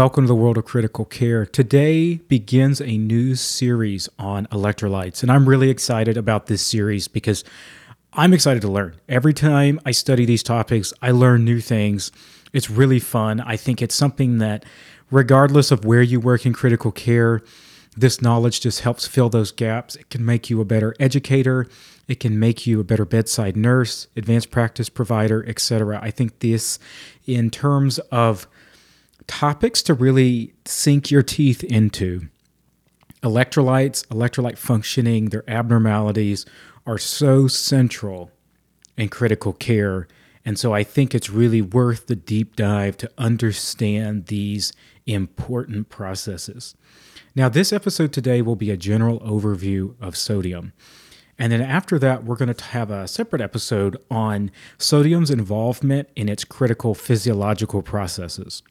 Welcome to the world of critical care. Today begins a new series on electrolytes, and I'm really excited about this series because I'm excited to learn. Every time I study these topics, I learn new things. It's really fun. I think it's something that, regardless of where you work in critical care, this knowledge just helps fill those gaps. It can make you a better educator, it can make you a better bedside nurse, advanced practice provider, etc. I think this, in terms of topics to really sink your teeth into. Electrolytes, electrolyte functioning, their abnormalities are so central in critical care. And so I think it's really worth the deep dive to understand these important processes. Now, this episode today will be a general overview of sodium. And then after that, we're going to have a separate episode on sodium's involvement in its critical physiological processes.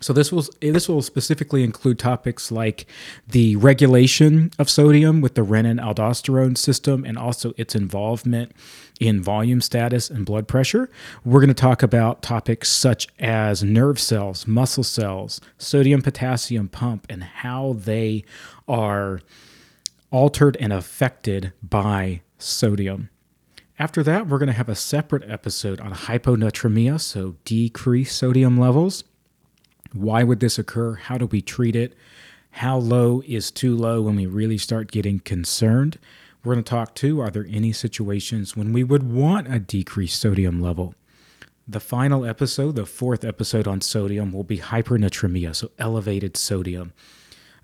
So this will this will specifically include topics like the regulation of sodium with the renin aldosterone system and also its involvement in volume status and blood pressure. We're going to talk about topics such as nerve cells, muscle cells, sodium potassium pump and how they are altered and affected by sodium. After that, we're going to have a separate episode on hyponatremia, so decreased sodium levels. Why would this occur? How do we treat it? How low is too low when we really start getting concerned? We're going to talk too are there any situations when we would want a decreased sodium level? The final episode, the fourth episode on sodium, will be hypernatremia, so elevated sodium.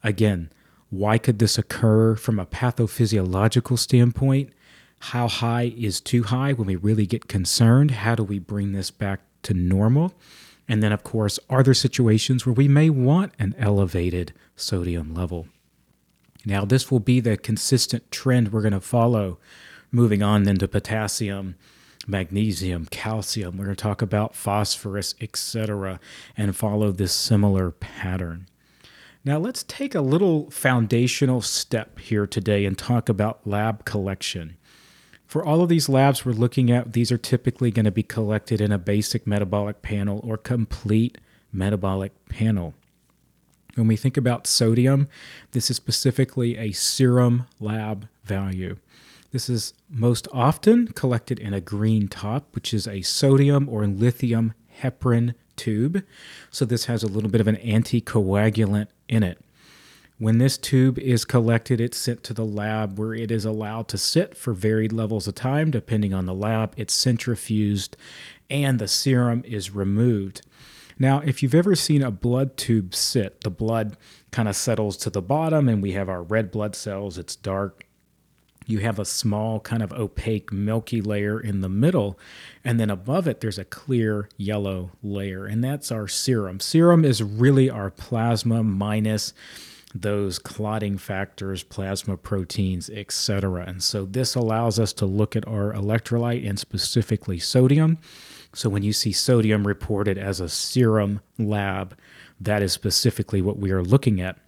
Again, why could this occur from a pathophysiological standpoint? How high is too high when we really get concerned? How do we bring this back to normal? And then, of course, are there situations where we may want an elevated sodium level? Now, this will be the consistent trend we're going to follow moving on then to potassium, magnesium, calcium. We're going to talk about phosphorus, etc., and follow this similar pattern. Now, let's take a little foundational step here today and talk about lab collection. For all of these labs we're looking at, these are typically going to be collected in a basic metabolic panel or complete metabolic panel. When we think about sodium, this is specifically a serum lab value. This is most often collected in a green top, which is a sodium or lithium heparin tube. So this has a little bit of an anticoagulant in it. When this tube is collected, it's sent to the lab where it is allowed to sit for varied levels of time, depending on the lab. It's centrifuged and the serum is removed. Now, if you've ever seen a blood tube sit, the blood kind of settles to the bottom and we have our red blood cells, it's dark. You have a small, kind of opaque, milky layer in the middle, and then above it, there's a clear yellow layer, and that's our serum. Serum is really our plasma minus those clotting factors, plasma proteins, etc. And so this allows us to look at our electrolyte and specifically sodium. So when you see sodium reported as a serum lab, that is specifically what we are looking at.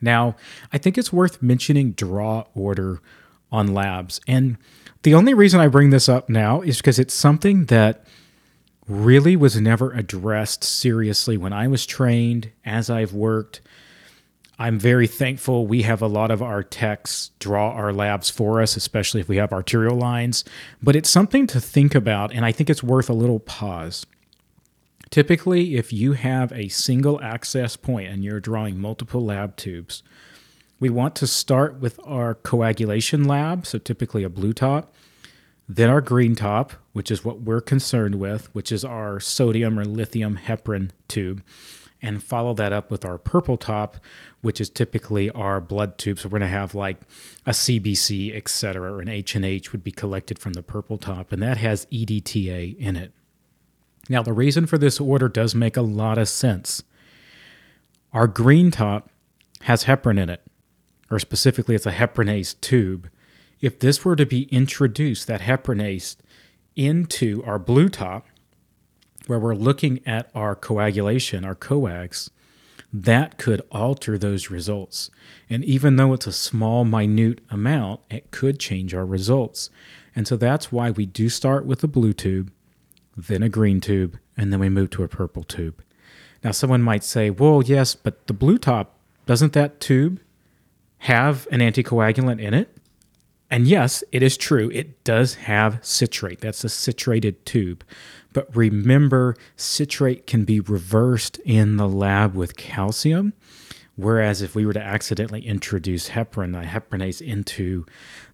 Now, I think it's worth mentioning draw order on labs. And the only reason I bring this up now is because it's something that really was never addressed seriously when I was trained, as I've worked I'm very thankful we have a lot of our techs draw our labs for us, especially if we have arterial lines. But it's something to think about, and I think it's worth a little pause. Typically, if you have a single access point and you're drawing multiple lab tubes, we want to start with our coagulation lab, so typically a blue top, then our green top, which is what we're concerned with, which is our sodium or lithium heparin tube and follow that up with our purple top, which is typically our blood tube. So we're going to have like a CBC, et cetera, or an H&H would be collected from the purple top, and that has EDTA in it. Now, the reason for this order does make a lot of sense. Our green top has heparin in it, or specifically, it's a heparinase tube. If this were to be introduced, that heparinase, into our blue top, where we're looking at our coagulation, our coags, that could alter those results. And even though it's a small, minute amount, it could change our results. And so that's why we do start with a blue tube, then a green tube, and then we move to a purple tube. Now, someone might say, well, yes, but the blue top, doesn't that tube have an anticoagulant in it? And yes, it is true. It does have citrate. That's a citrated tube. But remember, citrate can be reversed in the lab with calcium. Whereas if we were to accidentally introduce heparin, the heparinase into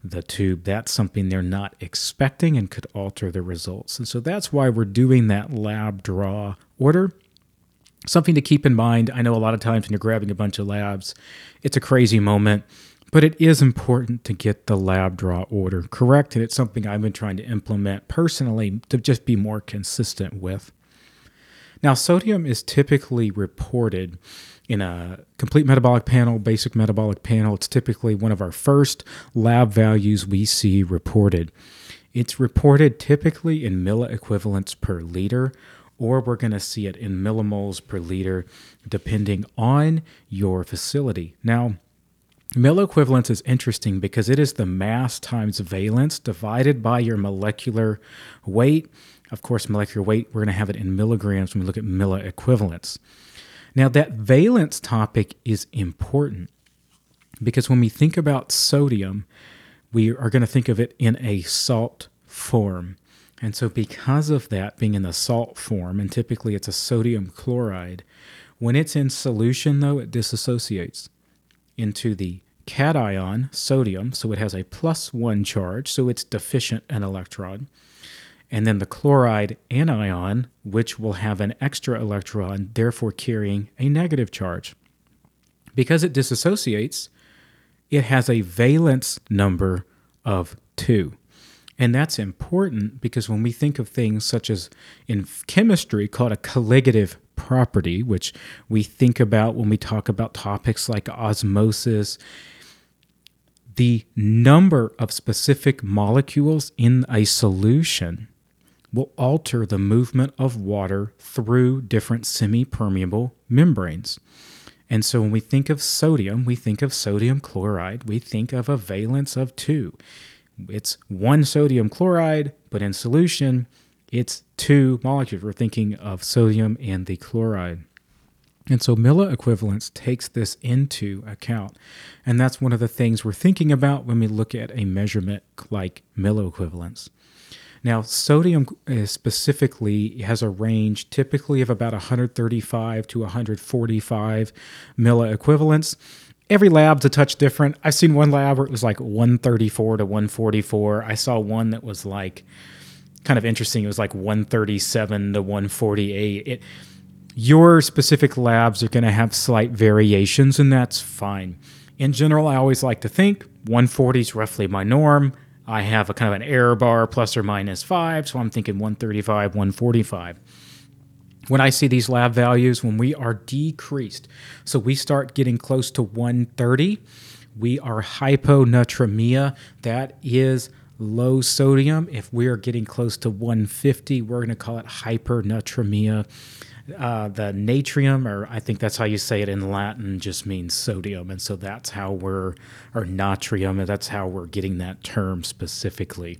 the tube, that's something they're not expecting and could alter the results. And so that's why we're doing that lab draw order. Something to keep in mind. I know a lot of times when you're grabbing a bunch of labs, it's a crazy moment, but it is important to get the lab draw order correct. And it's something I've been trying to implement personally to just be more consistent with. Now, sodium is typically reported in a complete metabolic panel, basic metabolic panel. It's typically one of our first lab values we see reported. It's reported typically in milliequivalents per liter, or we're going to see it in millimoles per liter, depending on your facility. Now, milliequivalents is interesting because it is the mass times valence divided by your molecular weight. Of course, molecular weight, we're going to have it in milligrams when we look at milliequivalents. Now, that valence topic is important because when we think about sodium, we are going to think of it in a salt form. And so, because of that being in the salt form, and typically it's a sodium chloride, when it's in solution, though, it dissociates into the cation, sodium, so it has a plus one charge, so it's deficient an electron and then the chloride anion, which will have an extra electron, therefore carrying a negative charge. Because it dissociates, it has a valence number of 2. And that's important because when we think of things such as in chemistry called a colligative property, which we think about when we talk about topics like osmosis, the number of specific molecules in a solution will alter the movement of water through different semi permeable membranes. And so when we think of sodium, we think of sodium chloride, we think of a valence of two. It's one sodium chloride, but in solution, it's two molecules. We're thinking of sodium and the chloride. And so milliequivalents takes this into account. And that's one of the things we're thinking about when we look at a measurement like milliequivalents. Now, sodium specifically has a range typically of about 135 to 145 milliequivalents. Every lab's a touch different. I've seen one lab where it was like 134 to 144. I saw one that was like kind of interesting. It was like 137 to 148. It, your specific labs are going to have slight variations, and that's fine. In general, I always like to think 140 is roughly my norm. I have a kind of an error bar plus or minus five, so I'm thinking 135, 145. When I see these lab values, when we are decreased, so we start getting close to 130, we are hyponatremia. That is low sodium. If we are getting close to 150, we're going to call it hypernatremia. Uh, the natrium, or I think that's how you say it in Latin, just means sodium, and so that's how we're, or natrium, and that's how we're getting that term specifically.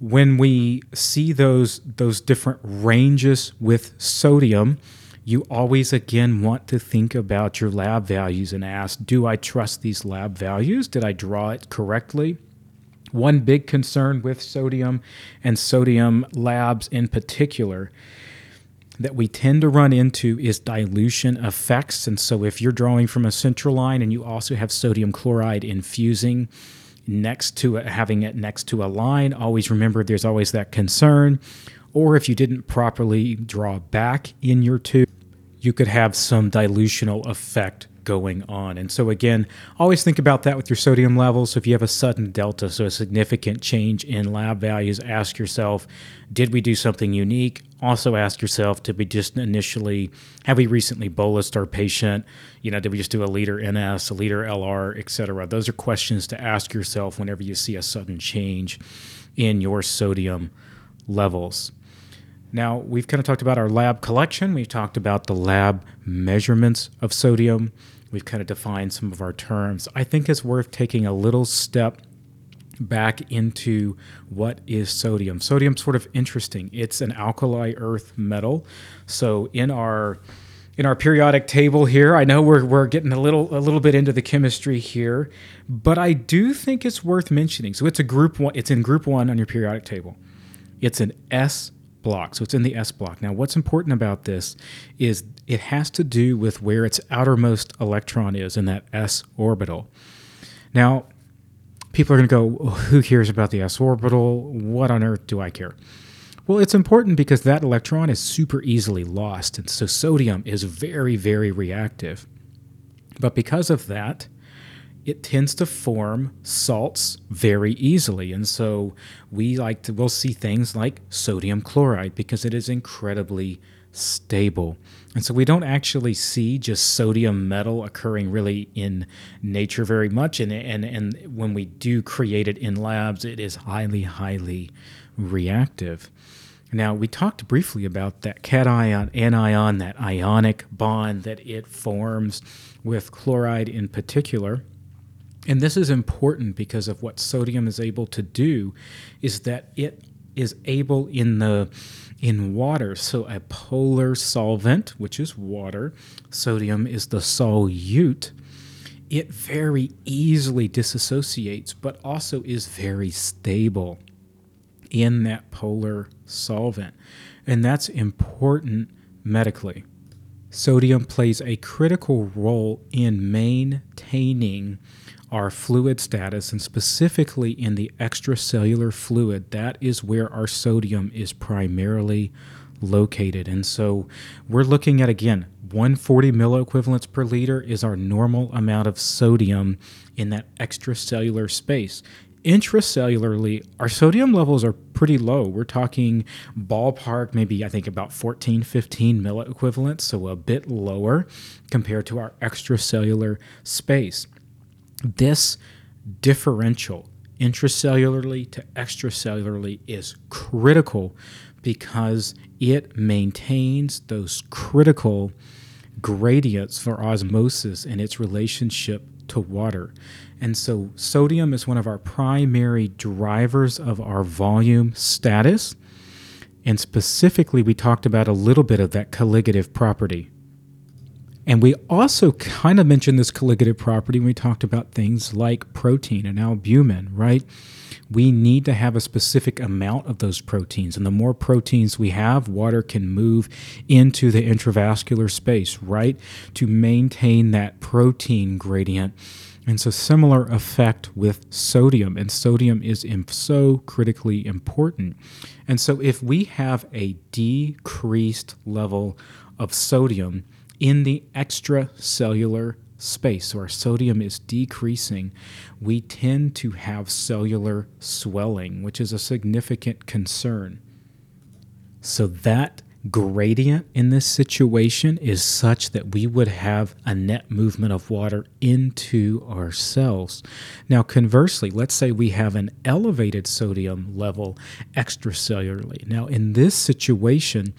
When we see those those different ranges with sodium, you always again want to think about your lab values and ask, do I trust these lab values? Did I draw it correctly? One big concern with sodium and sodium labs in particular that we tend to run into is dilution effects. And so, if you're drawing from a central line and you also have sodium chloride infusing next to it, having it next to a line, always remember there's always that concern. Or if you didn't properly draw back in your tube, you could have some dilutional effect going on. And so, again, always think about that with your sodium levels. So, if you have a sudden delta, so a significant change in lab values, ask yourself, did we do something unique? Also, ask yourself, did we just initially, have we recently bolused our patient? You know, did we just do a liter NS, a liter LR, et cetera? Those are questions to ask yourself whenever you see a sudden change in your sodium levels. Now, we've kind of talked about our lab collection. We've talked about the lab measurements of sodium. We've kind of defined some of our terms. I think it's worth taking a little step back into what is sodium. Sodium's sort of interesting. It's an alkali earth metal. So in our in our periodic table here. I know we're, we're getting a little a little bit into the chemistry here, but I do think it's worth mentioning. So it's a group one. It's in group one on your periodic table. It's an S block, so it's in the S block. Now, what's important about this is it has to do with where its outermost electron is in that S orbital. Now, people are going to go, "Who cares about the S orbital? What on earth do I care?" Well, it's important because that electron is super easily lost, and so sodium is very, very reactive. But because of that, it tends to form salts very easily. And so we like to, we'll see things like sodium chloride because it is incredibly stable. And so we don't actually see just sodium metal occurring really in nature very much. And, and, and when we do create it in labs, it is highly, highly reactive. Now, we talked briefly about that cation anion, that ionic bond that it forms with chloride in particular. And this is important because of what sodium is able to do is that it is able in the in water. So a polar solvent, which is water, sodium is the solute. It very easily disassociates, but also is very stable in that polar solvent. And that's important medically. Sodium plays a critical role in maintaining our fluid status and specifically in the extracellular fluid. That is where our sodium is primarily located. And so we're looking at again 140 milliequivalents per liter is our normal amount of sodium in that extracellular space intracellularly, our sodium levels are pretty low. We're talking ballpark, maybe I think about 14, 15 milliequivalents, so a bit lower compared to our extracellular space. This differential, intracellularly to extracellularly, is critical because it maintains those critical gradients for osmosis and its relationship to water. And so sodium is one of our primary drivers of our volume status. And specifically, we talked about a little bit of that colligative property. And we also kind of mentioned this colligative property when we talked about things like protein and albumin, right? We need to have a specific amount of those proteins. And the more proteins we have, water can move into the intravascular space, right? To maintain that protein gradient and so, similar effect with sodium, and sodium is so critically important. And so, if we have a decreased level of sodium in the extracellular space, so our sodium is decreasing, we tend to have cellular swelling, which is a significant concern. So, that gradient in this situation is such that we would have a net movement of water into our cells. Now, conversely, let's say we have an elevated sodium level extracellularly. Now, in this situation,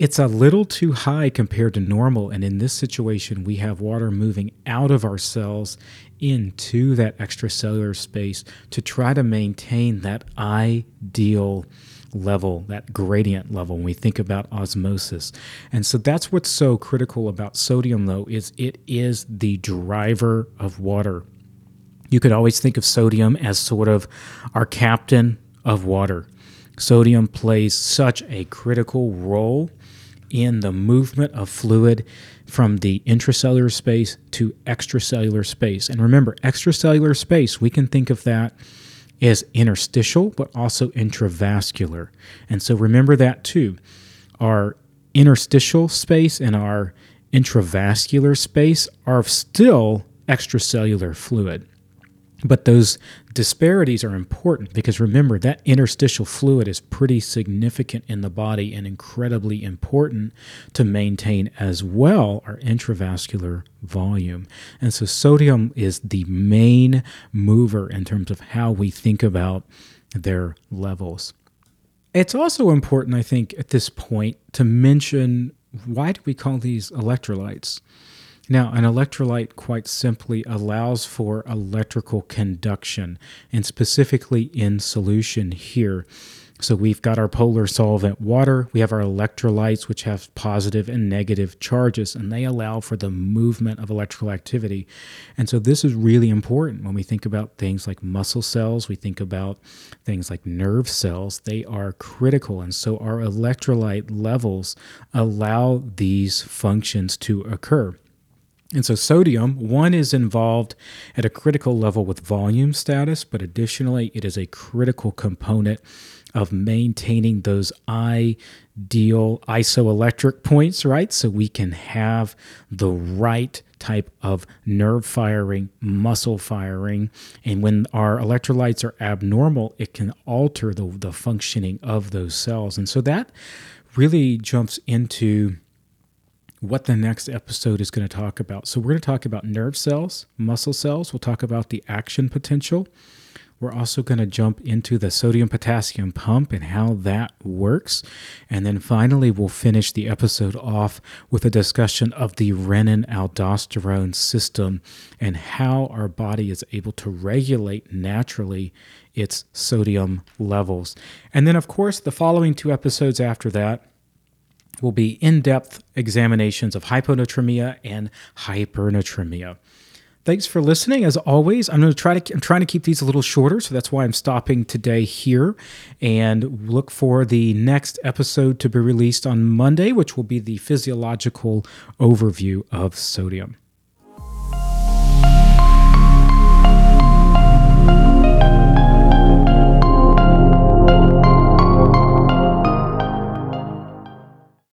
it's a little too high compared to normal. And in this situation, we have water moving out of our cells into that extracellular space to try to maintain that ideal level, that gradient level when we think about osmosis. And so that's what's so critical about sodium though is it is the driver of water. You could always think of sodium as sort of our captain of water. Sodium plays such a critical role in the movement of fluid from the intracellular space to extracellular space. And remember, extracellular space, we can think of that as interstitial, but also intravascular. And so remember that too. Our interstitial space and our intravascular space are still extracellular fluid. But those disparities are important because remember that interstitial fluid is pretty significant in the body and incredibly important to maintain as well our intravascular volume. And so sodium is the main mover in terms of how we think about their levels. It's also important, I think, at this point to mention why do we call these electrolytes? Now, an electrolyte quite simply allows for electrical conduction, and specifically in solution here. So we've got our polar solvent water, we have our electrolytes, which have positive and negative charges, and they allow for the movement of electrical activity. And so this is really important when we think about things like muscle cells, we think about things like nerve cells, they are critical. And so our electrolyte levels allow these functions to occur. And so, sodium, one is involved at a critical level with volume status, but additionally, it is a critical component of maintaining those ideal isoelectric points, right? So we can have the right type of nerve firing, muscle firing. And when our electrolytes are abnormal, it can alter the, the functioning of those cells. And so that really jumps into what the next episode is going to talk about. So, we're going to talk about nerve cells, muscle cells. We'll talk about the action potential. We're also going to jump into the sodium potassium pump and how that works. And then finally, we'll finish the episode off with a discussion of the renin aldosterone system and how our body is able to regulate naturally its sodium levels. And then, of course, the following two episodes after that will be in depth examinations of hyponatremia and hypernatremia. Thanks for listening. As always, I'm going to try to I'm trying to keep these a little shorter, so that's why I'm stopping today here and look for the next episode to be released on Monday, which will be the physiological overview of sodium.